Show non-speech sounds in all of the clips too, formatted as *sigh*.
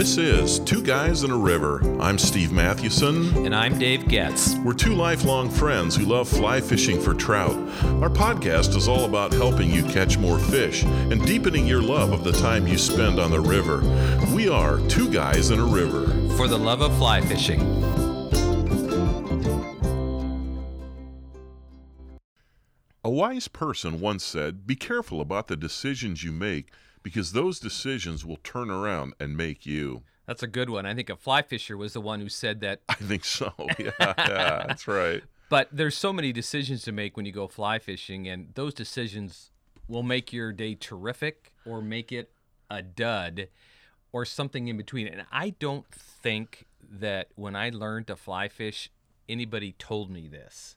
This is Two Guys and a River. I'm Steve Mathewson. And I'm Dave Getz. We're two lifelong friends who love fly fishing for trout. Our podcast is all about helping you catch more fish and deepening your love of the time you spend on the river. We are Two Guys and a River. For the love of fly fishing. A wise person once said, Be careful about the decisions you make because those decisions will turn around and make you. That's a good one. I think a fly fisher was the one who said that. *laughs* I think so. *laughs* Yeah, yeah *laughs* that's right. But there's so many decisions to make when you go fly fishing, and those decisions will make your day terrific or make it a dud or something in between. And I don't think that when I learned to fly fish, anybody told me this.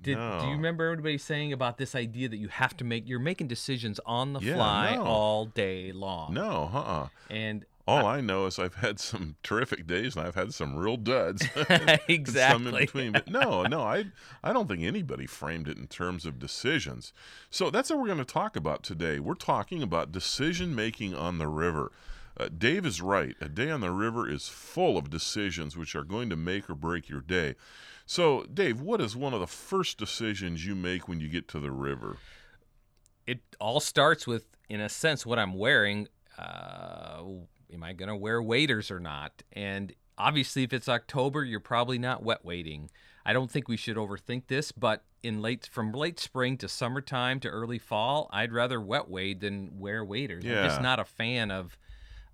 Did No. do you remember everybody saying about this idea that you have to make you're making decisions on the Yeah, fly no. all day long? No, uh uh And All I know is I've had some *laughs* terrific days and I've had some real duds. *laughs* exactly. Some in *laughs* between. But no, no, I I don't think anybody framed it in terms of decisions. So that's what we're going to talk about today. We're talking about decision making on the river. Uh, Dave is right. A day on the river is full of decisions which are going to make or break your day. So, Dave, what is one of the first decisions you make when you get to the river? it all starts with, in a sense, what I'm wearing. Uh, am I going to wear waders or not? And obviously, if it's October, you're probably not wet wading. I don't think we should overthink this, but in late from late spring to summertime to early fall, I'd rather wet wade than wear waders. I'm just not a fan of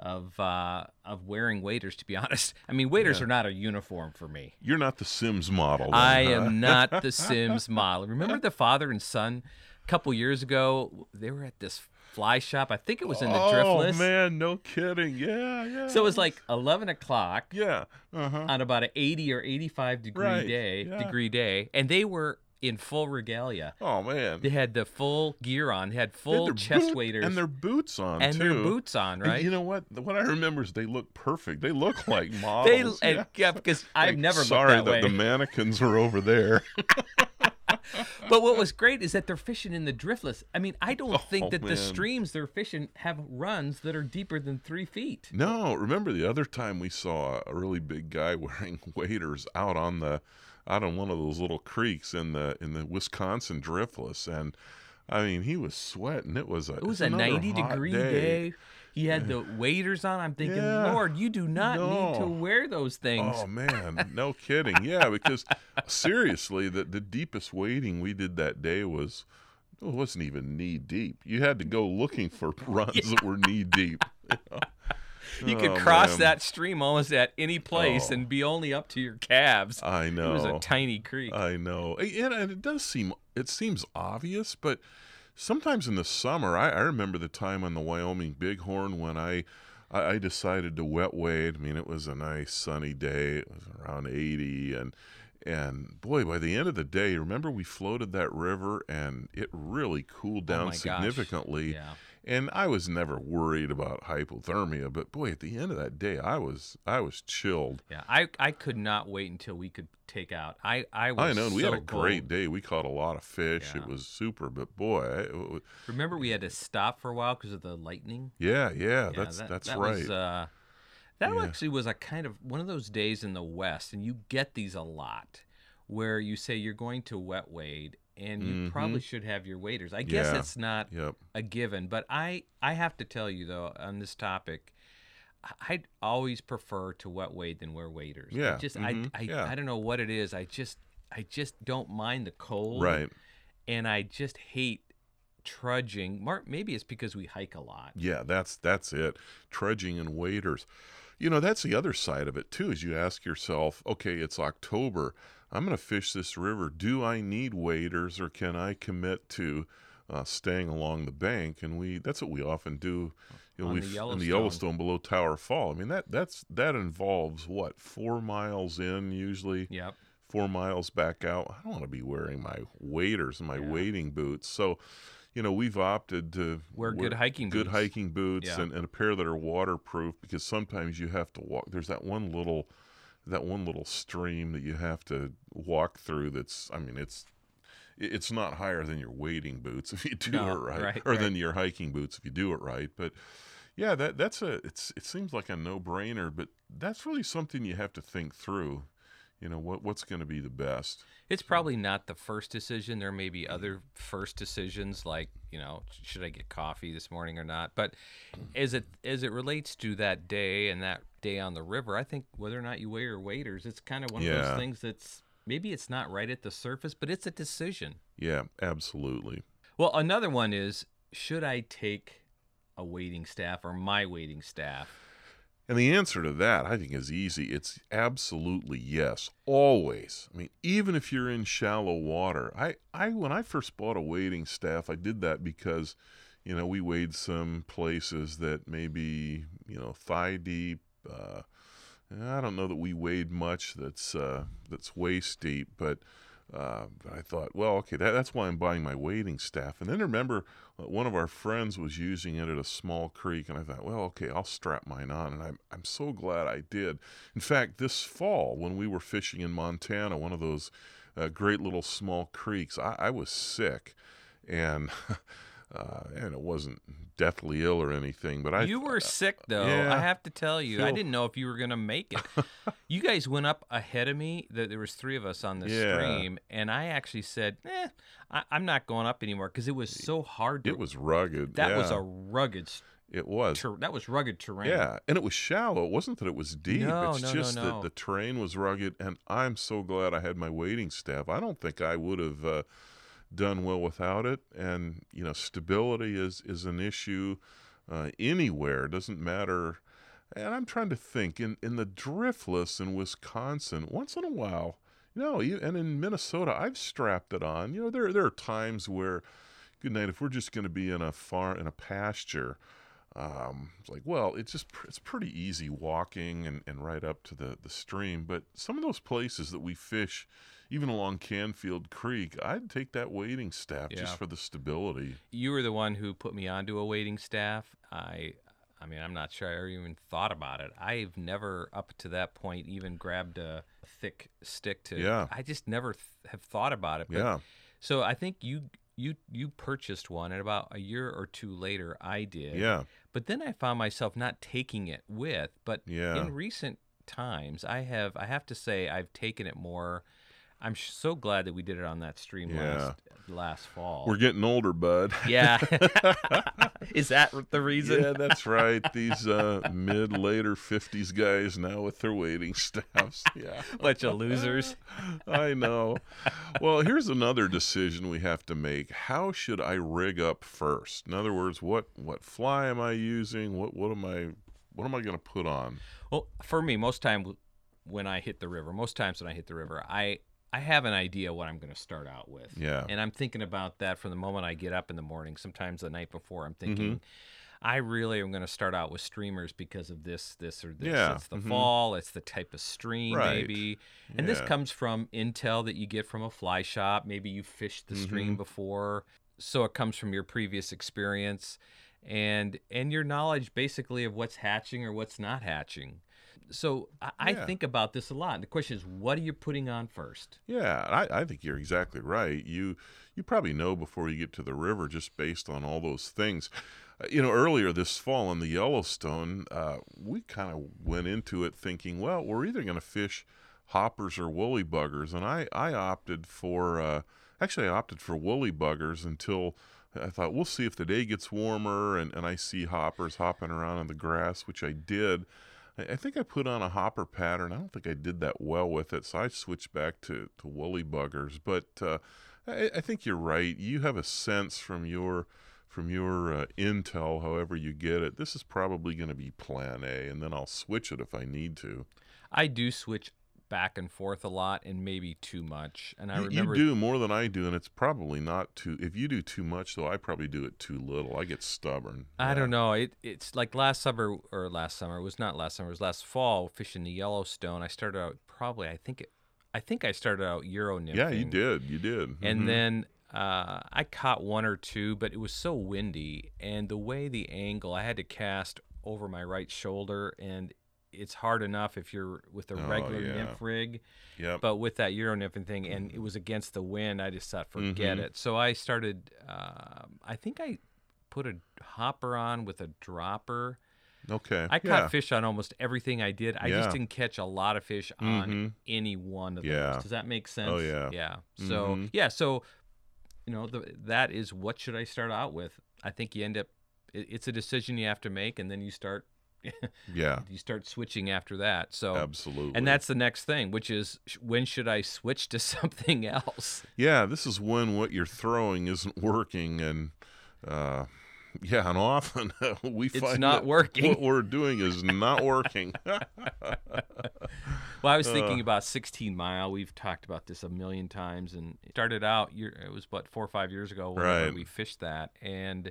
of uh, of wearing waders. To be *laughs* honest, I mean waders Yeah. are not a uniform for me. You're not the Simms model. then, I huh? am *laughs* not the Simms model. Remember the father and son a couple years ago? They were at this fly shop. I think it was in the oh, Driftless. Oh man, no kidding. Yeah, yeah. So it was like 11 o'clock yeah. Uh-huh. on about an 80 or 85 degree Right, day, yeah. degree day, and they were in full regalia. Oh man. They had the full gear on, they had They full chest boot- waders, and their boots on too. and too. their boots on, And right? you know what? What I remember is they look perfect. They look like *laughs* they models. and, yeah. because I've Like, never sorry that way. the mannequins were over there. *laughs* *laughs* But what was great is that they're fishing in the driftless. I mean, I don't Oh, think that the streams they're fishing have runs that are deeper than three feet. no, remember the other time we saw a really big guy wearing waders out on the out on one of those little creeks in the in the Wisconsin driftless and I mean he was sweating. It was a It was a 90 degree day. He had the waders on. I'm thinking, Yeah. Lord, you do not need to wear those things. Oh man, no kidding. Yeah, because seriously, the the deepest wading we did that day was it wasn't even knee deep. You had to go looking for *laughs* runs *laughs* that were knee deep. *laughs* you could Oh, cross man. that stream almost at any place Oh. and be only up to your calves. I know. It was a tiny creek. I know. And, and it does seem it seems obvious, but sometimes in the summer, I, I remember the time on the Wyoming Bighorn when I I I decided to wet wade. I mean, it was a nice sunny day. It was around 80 and and boy, by the end of the day, remember we floated that river and it really cooled Oh down gosh. significantly. yeah. And I was never worried about hypothermia, but boy, at the end of that day, I was I was chilled. Yeah. I, I could not wait until we could take out. I, I was I know. and we had so a great day. We caught a lot of fish. Yeah. It was super. But boy, it Remember we had to stop for a while because of the lightning? yeah, yeah, Yeah, that's that- that's that right. Was, uh, that Yeah. actually was a kind of one of those days in the West, and you get these a lot, where you say you're going to wet wade, and you probably should have your waders. I guess Mm-hmm. Yeah. it's not yep. a given, but I I have to tell you though on this topic. I- I'd always prefer to wet wade than wear waders. I Yeah, just mhm, I I, yeah. I don't know what it is. I just I just don't mind the cold. Right. And I just hate trudging. Mar- Maybe it's because we hike a lot. Yeah, that's that's it. Trudging and waders. You know, that's the other side of it too. Is you ask yourself, okay, it's October. I'm going to fish this river. Do I need waders, or can I commit to uh, staying along the bank? And we that's what we often do. You know, On we the in the Yellowstone. Yellowstone below Tower Fall. I mean that that's that involves what four miles in usually. Yep. four miles back out. I don't want to be wearing my waders and my Yeah. wading boots. So, you know, we've opted to Wear good hiking good boots. hiking boots Yeah. and, and a pair that are waterproof because sometimes you have to walk. There's that one little that one little stream that you have to walk through. That's I mean, it's it's not higher than your wading boots *laughs* if you do No, it right, right, or right. than your hiking boots if you do it right. But Yeah, that that's a it's it seems like a no-brainer, but that's really something you have to think through. You know, what what's going to be the best. It's probably not the first decision. There may be other first decisions like, you know, should I get coffee this morning or not? But as it as it relates to that day and that day on the river, I think whether or not you weigh or waders, it's kind of one of those things that's maybe it's not right at the surface, but it's a decision. Yeah, absolutely. Well, another one is should I take a wading staff or my wading staff? And the answer to that, I think, is easy. It's absolutely yes, always. I mean, even if you're in shallow water. I, I when I first bought a wading staff, I did that because, you know, we wade some places that maybe you know thigh deep. Uh, I don't know that we wade much that's uh, that's waist deep, but uh, I thought, well, okay, that, that's why I'm buying my wading staff. And then remember, uh, one of our friends was using it at a small creek, and I thought, well, okay, I'll strap mine on. And I'm, I'm so glad I did. In fact, this fall, when we were fishing in Montana, one of those uh, great little small creeks, I, I was sick. And. *laughs* Uh, and it wasn't deathly ill or anything, but I you were sick though. yeah. I have to tell you, I didn't know if you were gonna make it. *laughs* you guys went up ahead of me. There there was three of us on the Yeah. stream, and I actually said, "Eh, I, I'm not going up anymore because it was so hard." To, it was rugged. that was a rugged. it was. Ter- that was rugged terrain. Yeah, and it was shallow. It wasn't that it was deep. No, it's no, no, just no. that the terrain was rugged, and I'm so glad I had my wading staff. I don't think I would have uh, done well without it. And you know, stability is is an issue uh, anywhere. It doesn't matter. And I'm trying to think in in the driftless in Wisconsin. Once in a while, you know, and in Minnesota, I've strapped it on. You know, there there are times where, good night, if we're just going to be in a far in a pasture um, it's like, well, it's just it's pretty easy walking and, and right up to the, the stream. But some of those places that we fish, even along Canfield Creek, I'd take that wading staff Yeah. just for the stability. You were the one who put me onto a wading staff. I, I mean, I'm not sure I ever even thought about it. I've never, up to that point, even grabbed a thick stick to. Yeah. I just never th- have thought about it. But Yeah, So I think you you you purchased one, and about a year or two later, I did. yeah, But then I found myself not taking it with. But Yeah. in recent times, I have I have to say I've taken it more. I'm so glad that we did it on that stream Yeah. last last fall. we're getting older, bud. yeah. *laughs* *laughs* Is that the reason? yeah, that's right. These uh, mid later fifties guys now with their wading *laughs* staffs. Yeah. Bunch of losers. I know. Well, here's another decision we have to make. How should I rig up first? In other words, what what fly am I using? What what am I what am I going to put on? Well, for me, most time when I hit the river, most times when I hit the river, I I have an idea what I'm going to start out with. Yeah. And I'm thinking about that from the moment I get up in the morning. Sometimes the night before, I'm thinking, Mm-hmm. I really am going to start out with streamers because of this, this, or this. Yeah, It's the mhm. fall. It's the type of stream, Right. maybe. And this comes from intel that you get from a fly shop. Maybe you fished the Mm-hmm. stream before, so it comes from your previous experience, and and your knowledge basically of what's hatching or what's not hatching. So I, I Yeah. think about this a lot. And the question is, what are you putting on first? Yeah, I, I think you're exactly right. You you probably know before you get to the river just based on all those things. Uh, you know, earlier this fall in the Yellowstone, uh, we kind of went into it thinking, well, we're either going to fish hoppers or woolly buggers, and I I opted for uh, actually I opted for woolly buggers until. I thought we'll see if the day gets warmer and, and I see hoppers hopping around in the grass, which I did. I think I put on a hopper pattern. I don't think I did that well with it, so I switched back to, to woolly buggers. But uh, I, I think you're right. You have a sense from your from your uh, intel, however you get it. This is probably going to be Plan A, and then I'll switch it if I need to. I do switch back and forth a lot, and maybe too much. And I You, you remember do more than I do, and it's probably not too. If you do too much, though, I probably do it too little. I get stubborn. I don't know. It it's like last summer or last summer. It was not last summer. It was last fall fishing the Yellowstone. I started out probably. I think it. I think I started out Euro nymphing. Yeah, you did. You did. And Mhm. then uh, I caught one or two, but it was so windy, and the way the angle, I had to cast over my right shoulder, and it's hard enough if you're with a Oh, regular yeah. nymph rig, Yep. but with that Euro nymphing thing, and it was against the wind, I just thought, forget Mhm. it. So I started. Uh, I think I put a hopper on with a dropper, Okay. I caught yeah. fish on almost everything I did. I Yeah. just didn't catch a lot of fish on Mhm. any one of Yeah. those. Does that make sense? Oh, yeah. Yeah. So Mhm. yeah. So you know the, that is what should I start out with? I think you end up. It, it's a decision you have to make, and then you start. Yeah. *laughs* you start switching after that. So. Absolutely. And that's the next thing, which is when should I switch to *laughs* something else? Yeah, this is when what you're throwing isn't working, and uh, yeah, and often *laughs* we find It's not working. What we're doing is not working. Well, I was thinking Uh. about 16 Mile. We've talked about this a million times, and it started out. It was what four or five years ago when Right. we fished that, and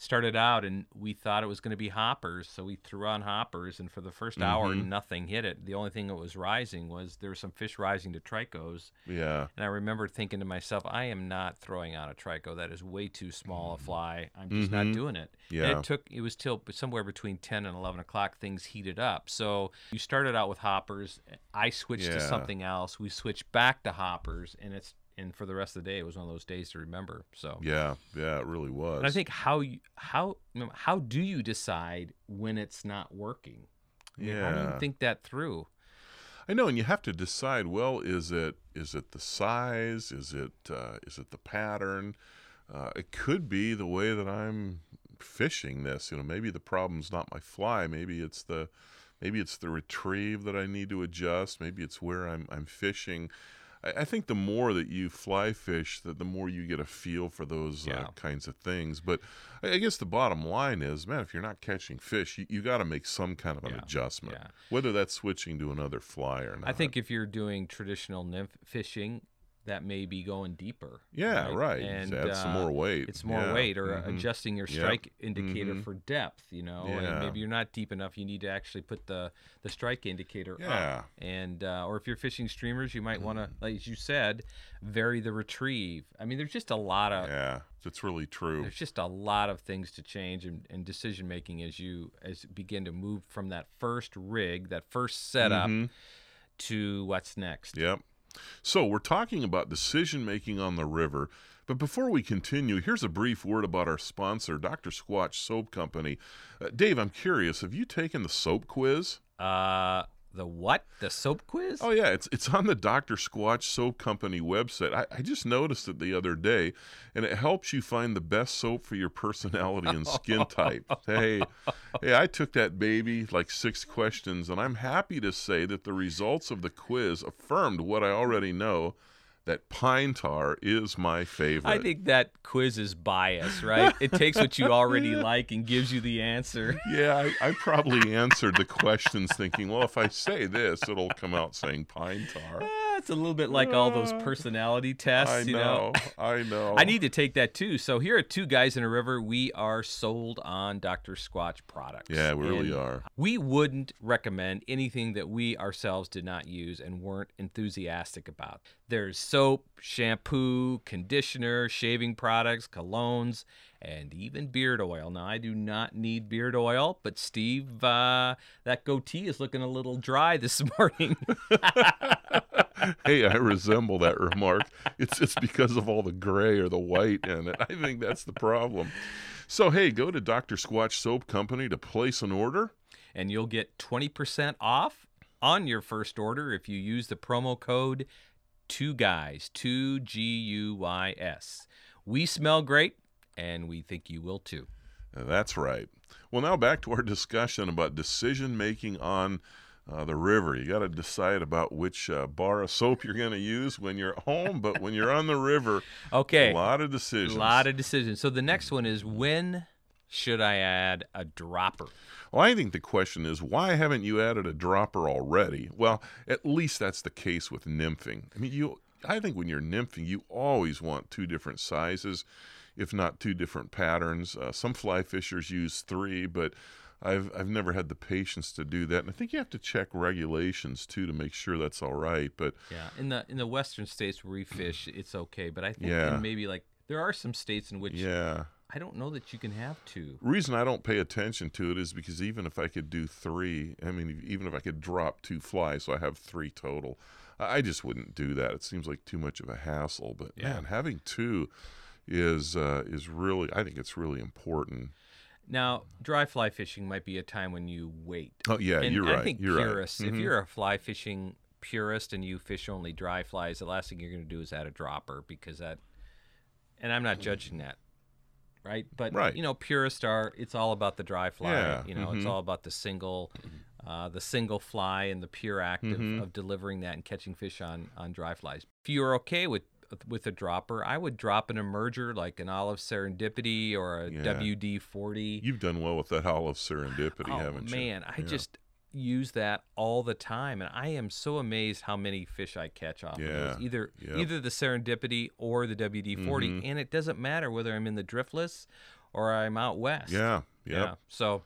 started out, and we thought it was going to be hoppers, so we threw on hoppers, and for the 1st hour, Mhm. nothing hit it. The only thing that was rising was there were some fish rising to tricos, yeah, and I remember thinking to myself, I am not throwing on a trico. That is way too small a fly. I'm just not Mhm. doing it. And yeah, it took it was till somewhere between 10 and 11 o'clock things heated up so you started out with hoppers i switched to something else we switched back to hoppers and it's and for the rest of the day it was one of those days to remember so yeah, yeah. It really was. and i think how you how how do you decide when it's not working I mean, how do you think that through I know, and you have to decide. Well, is it is it the size? Is it uh, is it the pattern? Uh, it could be the way that I'm fishing this. You know, maybe the problem's not my fly. Maybe it's the maybe it's the retrieve that I need to adjust. Maybe it's where I'm I'm fishing. I, I think the more that you fly fish, the, the more you get a feel for those Yeah. uh, kinds of things. But I, I guess the bottom line is, man, if you're not catching fish, you, you got to make some kind of an Yeah. adjustment, yeah whether that's switching to another fly or not. i think if you're doing traditional nymph fishing that may be going deeper Yeah, right. and Just add some uh, more weight. it's more Yeah, weight or mhm. adjusting your Yep. strike indicator Mhm. for depth you know Yeah. and maybe you're not deep enough you need to actually put the the strike indicator Yeah. Mm-hmm. up and uh, or if you're fishing streamers you might want to like as you said vary the retrieve i mean there's just a lot of Yeah, that's really true. there's just a lot of things to change and, in decision making as you as you begin to move from that first rig that first setup Mhm. to what's next Yep. So we're talking about decision making on the river. But before we continue, here's a brief word about our sponsor, Dr. Squatch Soap Company. Uh, Dave, I'm curious, have you taken the soap quiz? uh the what the soap quiz Oh yeah, it's it's on the Dr. Squatch Soap Company website. I, I just noticed it the other day, and it helps you find the best soap for your personality and skin type. *laughs* hey, hey, I took that baby like six questions, and I'm happy to say that the results of the quiz affirmed what I already know. That pine tar is my favorite. I think that quiz is biased, right? it takes what you already *laughs* like and gives you the answer. Yeah, I, I probably *laughs* answered the questions thinking, well, if I say this, it'll come out saying pine tar. Ah, It's a little bit like all those personality tests, I you know, know. I *laughs* know. I need to take that too. So here at Two Guys and a River, we are sold on Dr. Squatch products. Yeah, we really are. We wouldn't recommend anything that we ourselves did not use and weren't enthusiastic about. There's soap, shampoo, conditioner, shaving products, colognes, and even beard oil. Now, I do not need beard oil, but Steve, uh, that goatee is looking a little dry this *laughs* morning. *laughs* *laughs* hey, I resemble that remark. It's it's because of all the gray or the white in it. I think that's the problem. So hey, go to Dr. Squatch Soap Company to place an order. and you'll get 20% off on your first order if you use the promo code 2 guys 2 G U Y S. We smell great and we think you will too. That's right. Well, now back to our discussion about decision making on uh, the river. You got to decide about which uh, bar of soap you're going to use when you're at home, but when you're on the river, *laughs* Okay. a lot of decisions. A lot of decisions. So the next one is when should I add a dropper? Well, I think the question is why haven't you added a dropper already? Well, at least that's the case with nymphing. I mean, you. I think when you're nymphing, you always want two different sizes, if not two different patterns. Uh, some fly fishers use three, but I've I've never had the patience to do that. And I think you have to check regulations too to make sure that's all right. But Yeah, in the in the western states where we fish, it's okay, but I think Yeah. maybe like there are some states in which yeah, I don't know that you can have two. reason I don't pay attention to it is because even if I could do three, I mean, even if I could drop two flies, so I have three total, I just wouldn't do that. It seems like too much of a hassle. But Yeah. man, having two is uh, is really, I think it's really important. Now, dry fly fishing might be a time when you wait. Oh yeah, and you're I right. think you're purists, right. if Mhm. you're a fly fishing purist and you fish only dry flies, the last thing you're going to do is add a dropper because that. And I'm not judging that, right? But Right. you know, purists are. It's all about the dry fly. Yeah, You know, it's mhm. all about the single, uh, the single fly and the pure act of, Mhm. of delivering that and catching fish on on dry flies. If you're okay with with a dropper, I would drop an emerger like an Olive Serendipity or a Yeah. WD forty. You've done well with that olive serendipity, Oh haven't you? man, I Yeah. just use that all the time, and I am so amazed how many fish I catch off of those. Either yep. either the Serendipity or the WD 40 Mhm. and it doesn't matter whether I'm in the driftless or I'm out west. Yeah. yeah. So,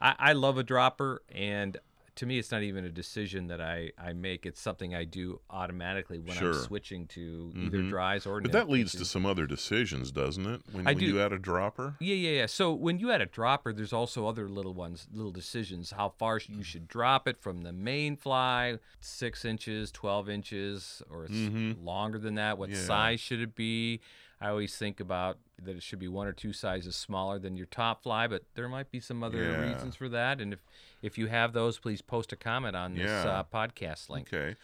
I, I love a dropper, and to me, it's not even a decision that I, I make. It's something I do automatically when Sure. I'm switching to either Mhm. dries or. But that leads to some other decisions, doesn't it? When, I when do- you add a dropper. Yeah, yeah, yeah. So when you add a dropper, there's also other little ones, little decisions. How far you should drop it from the main fly, six inches, twelve inches, or it's Mhm. longer than that. What Yeah. size should it be? I always think about that it should be one or two sizes smaller than your top fly, but there might be some other Yeah. reasons for that. And if if you have those, please post a comment on this Yeah. uh, podcast link. Okay.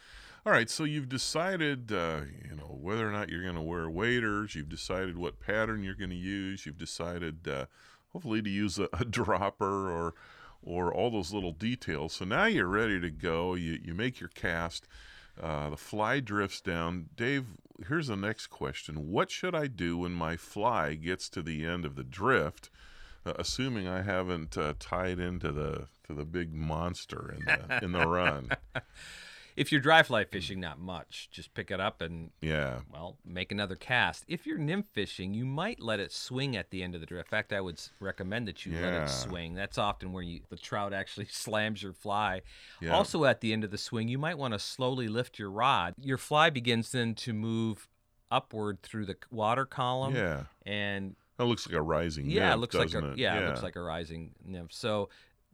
All right. So you've decided, uh, you know, whether or not you're going to wear waders. You've decided what pattern you're going to use. You've decided, uh, hopefully, to use a, *laughs* a dropper or or all those little details. So now you're ready to go. You you make your cast. Uh, the fly drifts down. Dave, here's the next question: What should I do when my fly gets to the end of the drift? Uh, assuming I haven't uh, tied into the to the big monster in the in the run. *laughs* If you're dry fly fishing, not much. Just pick it up and Yeah. well, make another cast. If you're nymph fishing, you might let it swing at the end of the drift. In fact, I would recommend that you let it swing. That's often where you the trout actually *laughs* slams your fly. Yeah. Also, at the end of the swing, you might want to slowly lift your rod. Your fly begins then to move upward through the water column, Yeah. and That looks like a rising yeah, nymph, it looks like a it? yeah, it looks like a rising nymph. So.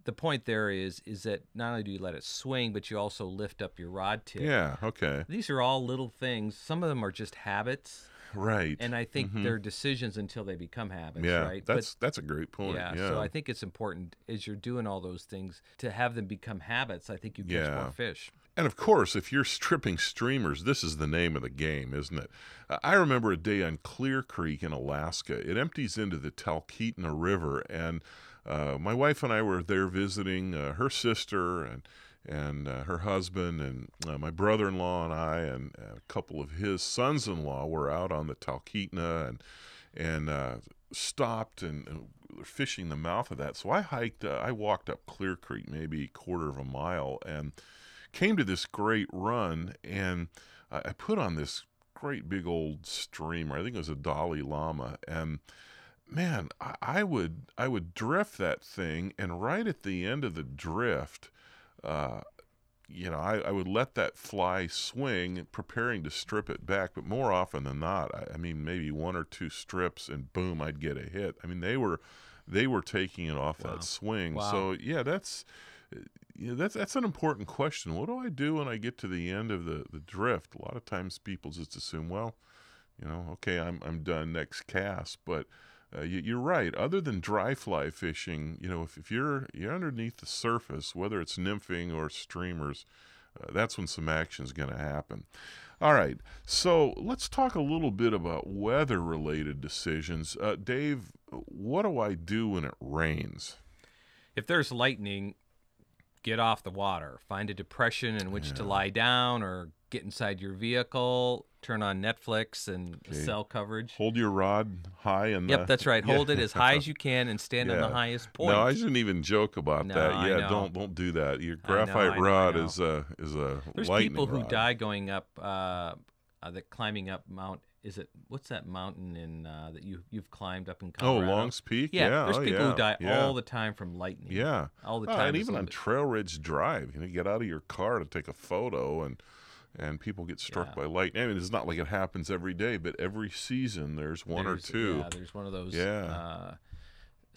The point there is is that not only do you let it swing, but you also lift up your rod tip. Yeah. Okay. These are all little things. Some of them are just habits Right. and I think Mhm. they're decisions until they become habits, yeah. right? That's that's a great point. yeah, Yeah. so I think it's important as you're doing all those things to have them become habits. I think you catch Yeah. more fish. And of course, if you're stripping streamers, this is the name of the game, isn't it? I remember a day on Clear Creek in Alaska. It empties into the Talkeetna River, and uh, my wife and I were there visiting uh, her sister and and uh, her husband, and uh, my brother-in-law and I, and a couple of his sons-in-law were out on the Talkeetna and and uh, stopped and, and fishing the mouth of that. So I hiked, uh, I walked up Clear Creek, maybe quarter of a mile, and came to this great run and I put on this great big old streamer. I think it was a Dali Llama, and man, I, I would I would drift that thing, and right at the end of the drift, uh, you know, I, I would let that fly swing, preparing to strip it back. But more often than not, I, I mean, maybe one or two strips, and boom, I'd get a hit. I mean, they were they were taking it off Wow. that swing. Wow. So yeah, that's yeah, that's that's an important question. What do I do when I get to the end of the, the drift? A lot of times people just assume, well, you know, okay, I'm I'm done next cast. But uh, you, you're right. Other than dry fly fishing, you know, if, if you're you're underneath the surface, whether it's nymphing or streamers, uh, that's when some action is going to happen. All right, so let's talk a little bit about weather-related decisions. Uh, Dave, what do I do when it rains? If there's lightning, get off the water. Find a depression in which to lie down or get inside your vehicle, turn on Netflix and Okay. cell coverage. Hold your rod high and Yep, that's right. *laughs* yeah. Hold it as high as you *laughs* can and stand on the highest point. No, I shouldn't even joke about No, that. I Yeah, know. don't don't do that. Your I know, graphite I know, rod know. is a is a There's people who rod. die going up, uh, uh, that climbing up Mount. Is it what's that mountain in uh, that you you've climbed up in Colorado? Oh, Long's Peak. Yeah, Yeah, there's oh, people yeah, who die yeah. all the time from lightning. Yeah, all the Oh, time. and even on bit- Trail Ridge Drive, you know, get out of your car to take a photo, and and people get struck by lightning. I mean, it's not like it happens every day, but every season there's one there's- or two. Yeah, there's one of those. Yeah. Uh,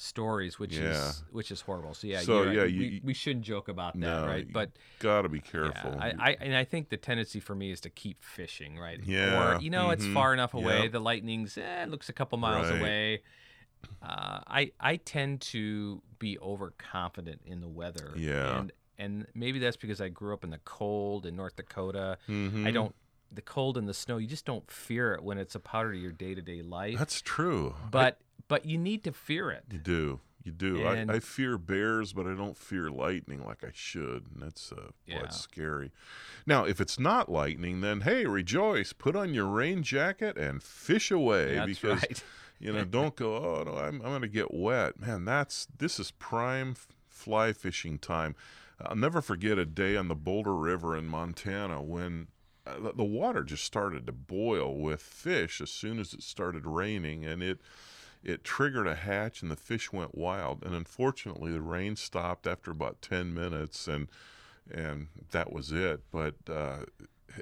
stories, which Yeah. is which is horrible. So yeah, So, right. yeah, we, you- we shouldn't joke about that, No, right? But Got to be yeah, careful. I, I and I think the tendency for me is to keep fishing, right? Yeah, Or you know, it's mhm, far enough away. yep. The lightning's eh, it looks a couple miles Right. away. uh, I I tend to be overconfident in the weather. Yeah. And and maybe that's because I grew up in the cold in North Dakota. Mhm. I don't the cold and the snow. You just don't fear it when it's a part of your day to day life. That's true. But but you need to fear it. you do. You do. And- I, I fear bears, but I don't fear lightning like I should. And that's uh, Yeah. what's scary. Now, if it's not lightning, then hey, rejoice. Put on your rain jacket and fish away That's because right. *laughs* you know don't go. Oh no, I'm I'm gonna get wet. Man, that's this is prime fly fishing time. I'll never forget a day on the Boulder River in Montana when uh, the water just started to boil with fish as soon as it started raining, and it it triggered a hatch and the fish went wild. And unfortunately, the rain stopped after about ten minutes, and and that was it. But uh,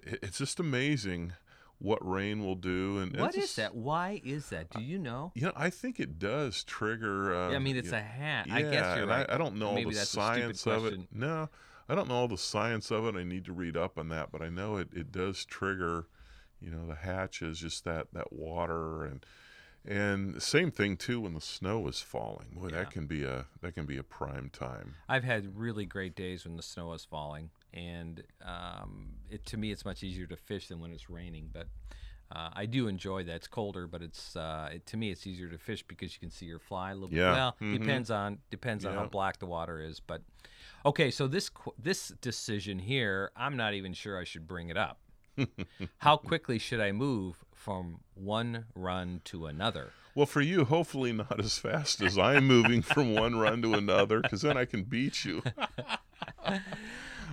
it's just amazing what rain will do. And What is that? Why is that? Do you know? You know, I think it does trigger. Uh, yeah, I mean, it's you- a hat. yeah, I guess you're right. I, I don't know all the that's a stupid science of it. No, I don't know all the science of it. I need to read up on that, but I know it, it does trigger, you know, the hatches, just that that water and and same thing too when the snow is falling. Boy, Yeah. that can be a that can be a prime time. I've had really great days when the snow is falling, and um, it to me it's much easier to fish than when it's raining. But uh, I do enjoy that. It's colder, but it's uh, it, to me it's easier to fish because you can see your fly a little. Yeah. Well, Mhm. depends on depends on how black the water is. But okay, so this this decision here, I'm not even sure I should bring it up. How quickly should I move from one run to another? Well, for you, hopefully not as fast as I'm moving from one run to another, because then I can beat you.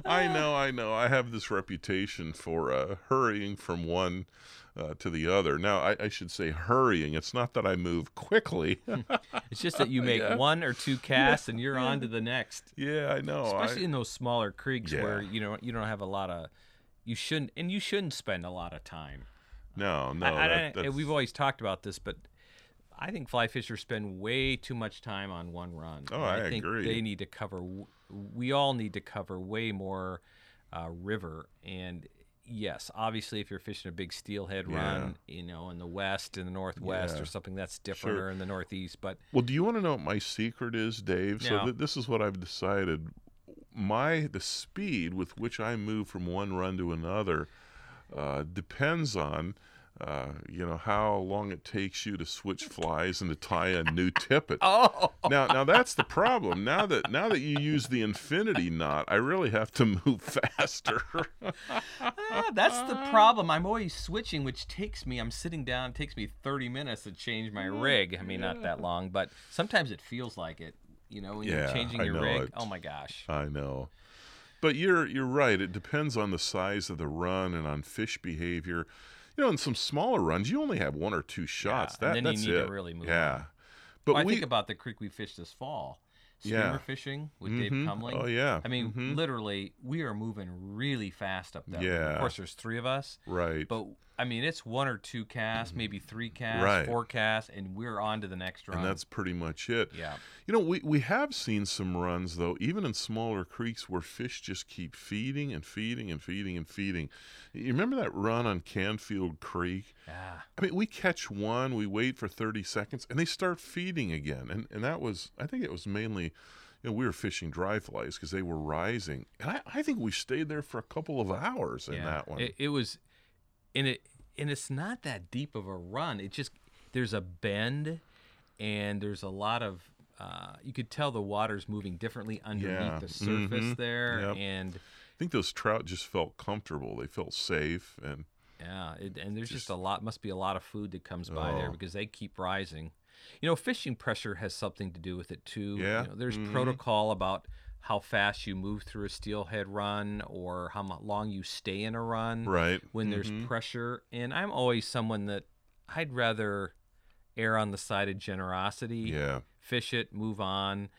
I know, I know. I have this reputation for uh, hurrying from one uh, to the other. Now, I, I should say hurrying. It's not that I move quickly. *laughs* It's just that you *laughs* make Yeah. one or two *laughs* casts and you're on to the next. yeah, I know. especially I, in those smaller creeks where you know you don't have a lot of you shouldn't and you shouldn't spend a lot of time no, no. I- I- that- that's- we've always talked about this but i think fly fishers spend way too much time on one run Oh, And I think agree. they need to cover we all need to cover way more uh, river and yes obviously if you're fishing a big steelhead Yeah. run you know in the west in the northwest Yeah. or something that's different Sure. or in the northeast but Well, do you want to know what my secret is, Dave? So th- this is what I've decided. My the speed with which I move from one run to another uh, depends on uh, you know how long it takes you to switch flies and to tie a new tippet. *laughs* oh Now, now that's the problem. Now that now that you use the infinity knot, I really have to *laughs* move faster. Ah, that's the problem. I'm always switching, which takes me. I'm sitting down. It takes me 30 minutes to change my rig. I mean, not that long, but sometimes it feels like it. You know, when Yeah, you're changing your know rig. it. Oh my gosh. I know. But you're you're right. It depends on the size of the run and on fish behavior. You know, in some smaller runs, you only have one or two shots. and that then you that's need to it. really move Yeah. on. But Well, I think about the creek we fished this fall. Yeah. Streamer fishing with Dave Mhm. Cumling. Oh yeah. I mean, Mhm. literally, we are moving really fast up there. Yeah. Of course, there's three of us, right. but I mean, it's one or two casts, maybe mm-hmm. three casts, Right. four casts, and we're on to the next run. and that's pretty much it. yeah. You know, we, we have seen some runs though, even in smaller creeks where fish just keep feeding and feeding and feeding and feeding. You remember that run on Canfield Creek? Yeah. I mean, we catch one, we wait for 30 seconds, and they start feeding again. And and that was, I think it was mainly, you know, we were fishing dry flies because they were rising. And I, I think we stayed there for a couple of hours in that one. It, it was, and it and it's not that deep of a run. It just there's a bend, and there's a lot of. Uh, you could tell the water's moving differently underneath Yeah. the surface Mhm. there, Yep. and I think those trout just felt comfortable. They felt safe. And yeah, it, and there's just, Just- a lot. Must be a lot of food that comes by there Oh. because they keep rising. You know, fishing pressure has something to do with it too. Yeah. You know, there's Mhm. protocol about how fast you move through a steelhead run or how long you stay in a run. right. when there's Mhm. pressure. And I'm always someone that I'd rather err on the side of generosity, Yeah. fish it, move on,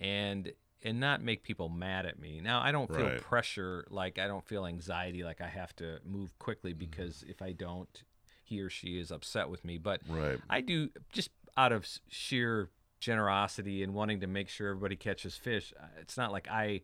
and and not make people mad at me. Now I don't feel Right. pressure like I don't feel anxiety like I have to move quickly Mm-hmm. because if I don't, he or she is upset with me. But Right. I do just out of sheer generosity and wanting to make sure everybody catches fish. uh, It's not like I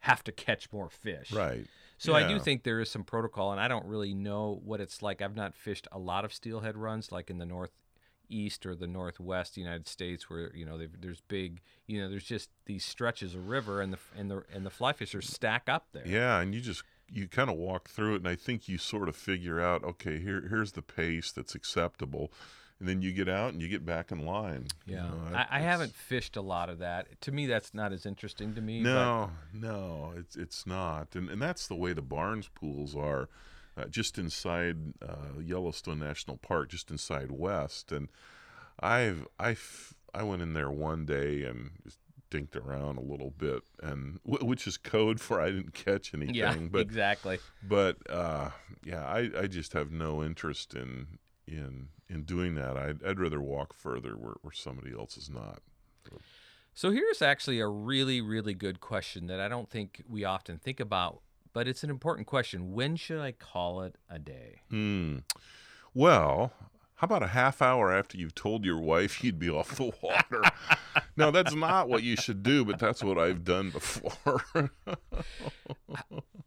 have to catch more fish. Right. So I do think there is some protocol, and I don't really know what it's like. I've not fished a lot of steelhead runs like in the northeast or the northwest United States, where you know there's big, you know, there's just these stretches of river, and the and the and the fly fishers stack up there. Yeah, and you just you kind of walk through it, and I think you sort of figure out, okay, here here's the pace that's acceptable, and then you get out and you get back in line. you Yeah, know, I, I haven't fished a lot of that. To me, that's not as interesting to me. but- No, no, it's it's not, and and that's the way the Barns pools are, uh, just inside uh, Yellowstone National Park, just inside West, and I've I I went in there one day and just dinked around a little bit, and which is code for I didn't catch anything, yeah, but exactly. but uh, yeah, I, I just have no interest in in in doing that. I'd, I'd rather walk further where, where somebody else is not. So here's actually a really, really good question that I don't think we often think about, but it's an important question. When should I call it a day? Hmm. Well, how about a half hour after you've told your wife *laughs* you'd be off the water? *laughs* no, that's not what you should do, but that's what I've done before. *laughs*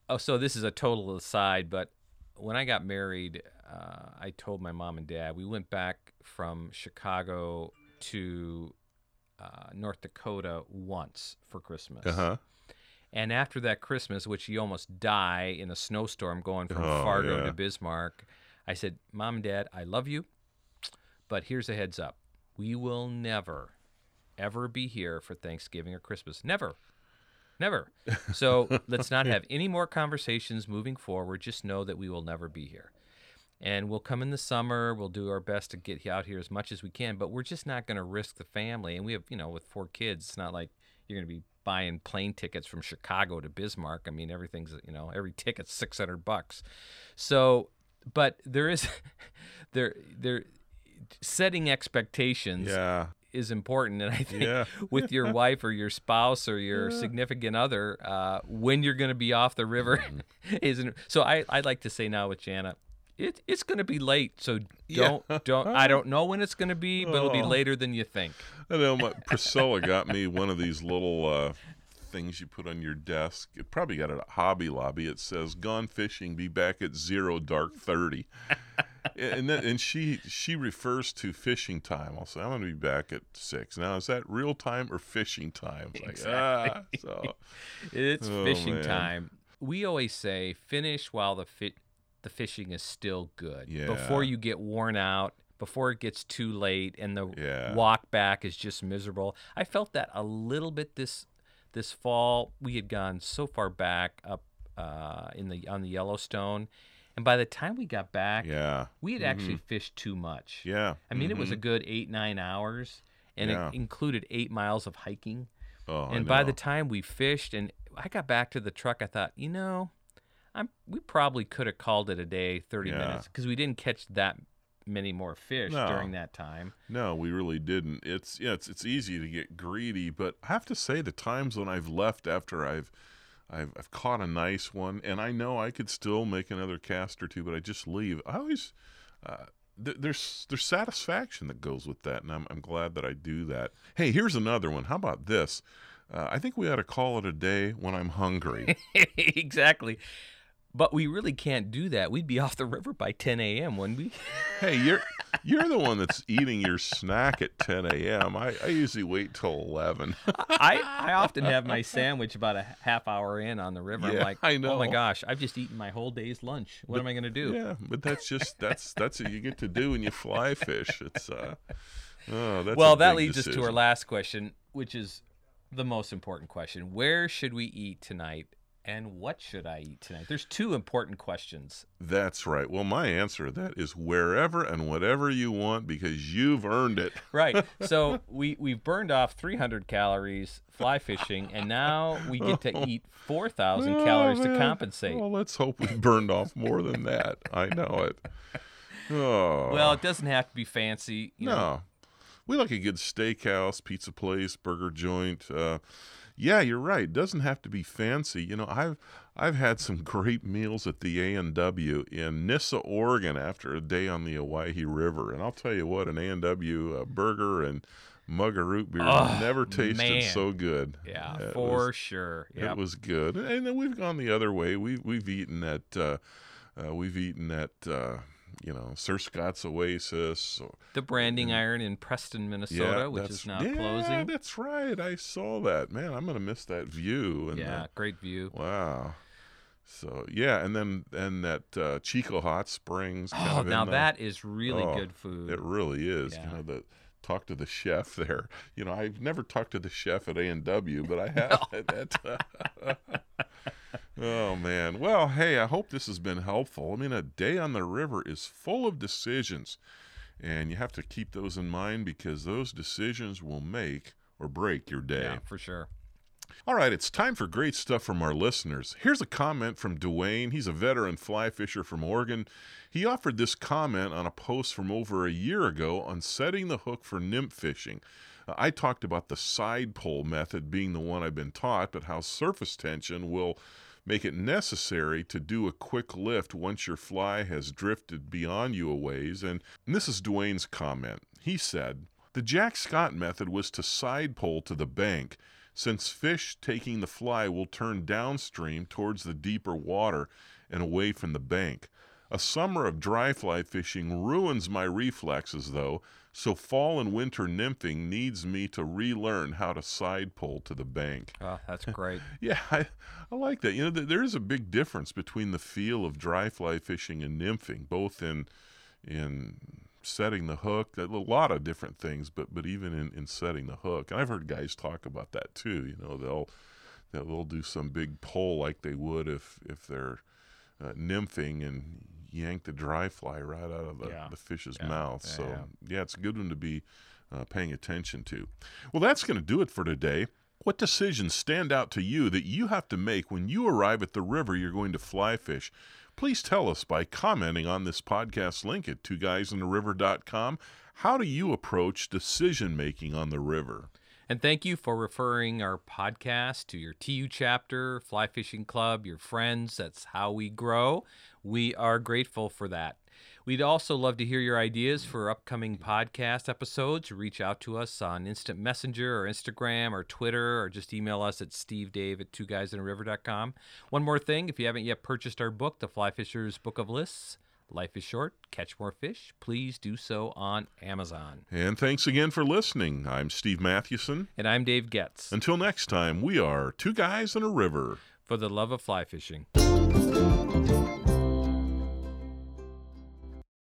Oh, so this is a total aside, but when I got married, uh, I told my mom and dad we went back from Chicago to uh, North Dakota once for Christmas. uh huh. And after that Christmas, which you almost die in a snowstorm going from Oh, Fargo yeah. to Bismarck, I said, Mom and Dad, I love you, but here's a heads up. We will never, ever be here for Thanksgiving or Christmas. Never. Never. *laughs* So let's not have any more conversations moving forward. Just know that we will never be here. And we'll come in the summer. We'll do our best to get out here as much as we can, but we're just not going to risk the family. And we have, you know, with four kids, it's not like you're going to be buying plane tickets from Chicago to Bismarck. I mean, everything's, you know, every ticket's 600 bucks. So, but there is, *laughs* there, there, setting expectations Yeah. is important. And I think Yeah. *laughs* with your wife or your spouse or your significant other, uh, when you're going to be off the river, Mm-hmm. *laughs* isn't. So I, I like to say now with Jana, it, it's going to be late. So don't, don't. I don't know when it's going to be, but it'll be Oh. later than you think. I know my Priscilla got me one of these little uh, things you put on your desk. It probably got it at Hobby Lobby. It says "Gone fishing, be back at zero dark 30. and then, and she she refers to fishing time. I'll say I'm going to be back at six. Now is that real time or fishing time? It's like, ah, so *laughs* It's Oh, fishing man. time. We always say finish while the fit the fishing is still good. Yeah. Before you get worn out, before it gets too late and the Yeah. walk back is just miserable. I felt that a little bit this this fall. We had gone so far back up uh, in the on the Yellowstone, and by the time we got back, yeah, we had actually fished too much. yeah. I mean, it was a mhm. good eight nine hours, and Yeah. it included eight miles of hiking. Oh, And by the time we fished and I got back to the truck, I thought, you know, I'm we probably could have called it a day, 30 Yeah. minutes, because we didn't catch that many more fish No. during that time. No, we really didn't. It's yeah, it's it's easy to get greedy, but I have to say the times when I've left after I've I've, I've caught a nice one, and I know I could still make another cast or two, but I just leave. I always uh, th- there's there's satisfaction that goes with that, and I'm I'm glad that I do that. Hey, here's another one. How about this? Uh, I think we ought to call it a day when I'm hungry. *laughs* exactly. But we really can't do that. We'd be *laughs* off the river by 10 a.m. wouldn't we. *laughs* hey, you're you're the one that's eating your snack at 10 a.m. I, I usually wait till 11. I, I often have my sandwich about a half hour in on the river. I'm Yeah, like, I know. oh my gosh, I've just eaten my whole day's lunch. What am I going to do? Yeah, but that's just *laughs* that's that's what you get to do when you fly fish. It's uh, oh, that's well, that leads us to our last question, which is the most important question. Where should we eat tonight? And what should I eat tonight? There's two important questions. That's right. Well, my answer to that is wherever and whatever you want because you've earned it. *laughs* Right. So we we've burned off 300 calories fly fishing, and now we get to *laughs* eat 4,000 calories Oh, to compensate. Well, let's hope we burned off more than that. I know it. *laughs* Oh. Well, it doesn't have to be fancy. You no. know. We like a good steakhouse, pizza place, burger joint. Uh, yeah, you're right. It doesn't have to be fancy. You know, I've I've had some *laughs* great meals at the A and W in Nyssa, Oregon, after a day on the Owyhee River, and I'll tell you what, an A and W uh, burger and mug of root beer Oh, never tasted man. so good. Yeah, It for was- sure. It was good, and then we've gone the other way. We we've eaten at uh, uh, we've eaten at uh, you know, Sir Scott's Oasis. Or, The branding iron in Preston, Minnesota, which that's- is now yeah, closing. that's right. I saw that. Man, I'm gonna miss that view. And Yeah, the- great view. wow. So yeah, and then and that uh, Chico Hot Springs. Kind Oh, now the- that is really Oh, good food. It really is. Yeah. You know, the talk to the chef *laughs* there. You know, I've never talked to the chef at A and W, but I *laughs* have at that. *laughs* oh man. Well, hey, I hope this has been helpful. I mean, a day on the river is full of decisions, and you have to keep those in mind because those decisions will make or break your day. yeah, for sure. All right, it's time for great stuff from our listeners. Here's a comment from Dwayne. He's a veteran fly fisher from Oregon. He offered this comment on a post from over a year ago on setting the hook for nymph fishing. I talked about the side pole method being the one I've been taught, but how surface tension will make it necessary to do a quick lift once your fly has drifted beyond you a ways. And, and this is Dwayne's comment. He said, The Jack Scott method was to side pole to the bank since fish taking the fly will turn downstream towards the deeper water and away from the bank. A summer of dry fly fishing ruins my reflexes, though, so fall and winter nymphing needs me to relearn how to side pull to the bank. Oh, that's great. *laughs* Yeah, I, I like that. You know, th- there is a big difference between the feel of dry fly fishing and nymphing, both in in setting the hook, a lot of different things, but but even in, in setting the hook. And I've heard guys talk about that too. You know, they'll they'll, do some big pull like they would if if they're uh, nymphing and yank the dry fly right out of the, Yeah. the fish's Yeah. mouth. So yeah. yeah, it's a good one to be uh, paying attention to. Well, that's going to do it for today. What decisions stand out to you that you have to make when you arrive at the river you're going to fly fish? Please tell us by commenting on this podcast link at twoguysintheriver.com. How do you approach decision making on the river? And thank you for referring our podcast to your TU chapter, Fly Fishing Club, your friends. That's how we grow. We are grateful for that. We'd also love to hear your ideas for upcoming podcast episodes. Reach out to us on Instant Messenger or Instagram or Twitter or just email us at stevedave at two guys and a river.com. One more thing if you haven't yet purchased our book, The Fly Fisher's Book of Lists, Life is Short, Catch More Fish, please do so on Amazon. And thanks again for listening. I'm Steve Mathewson. And I'm Dave Getz. Until next time, we are Two Guys and a River. for the love of fly fishing.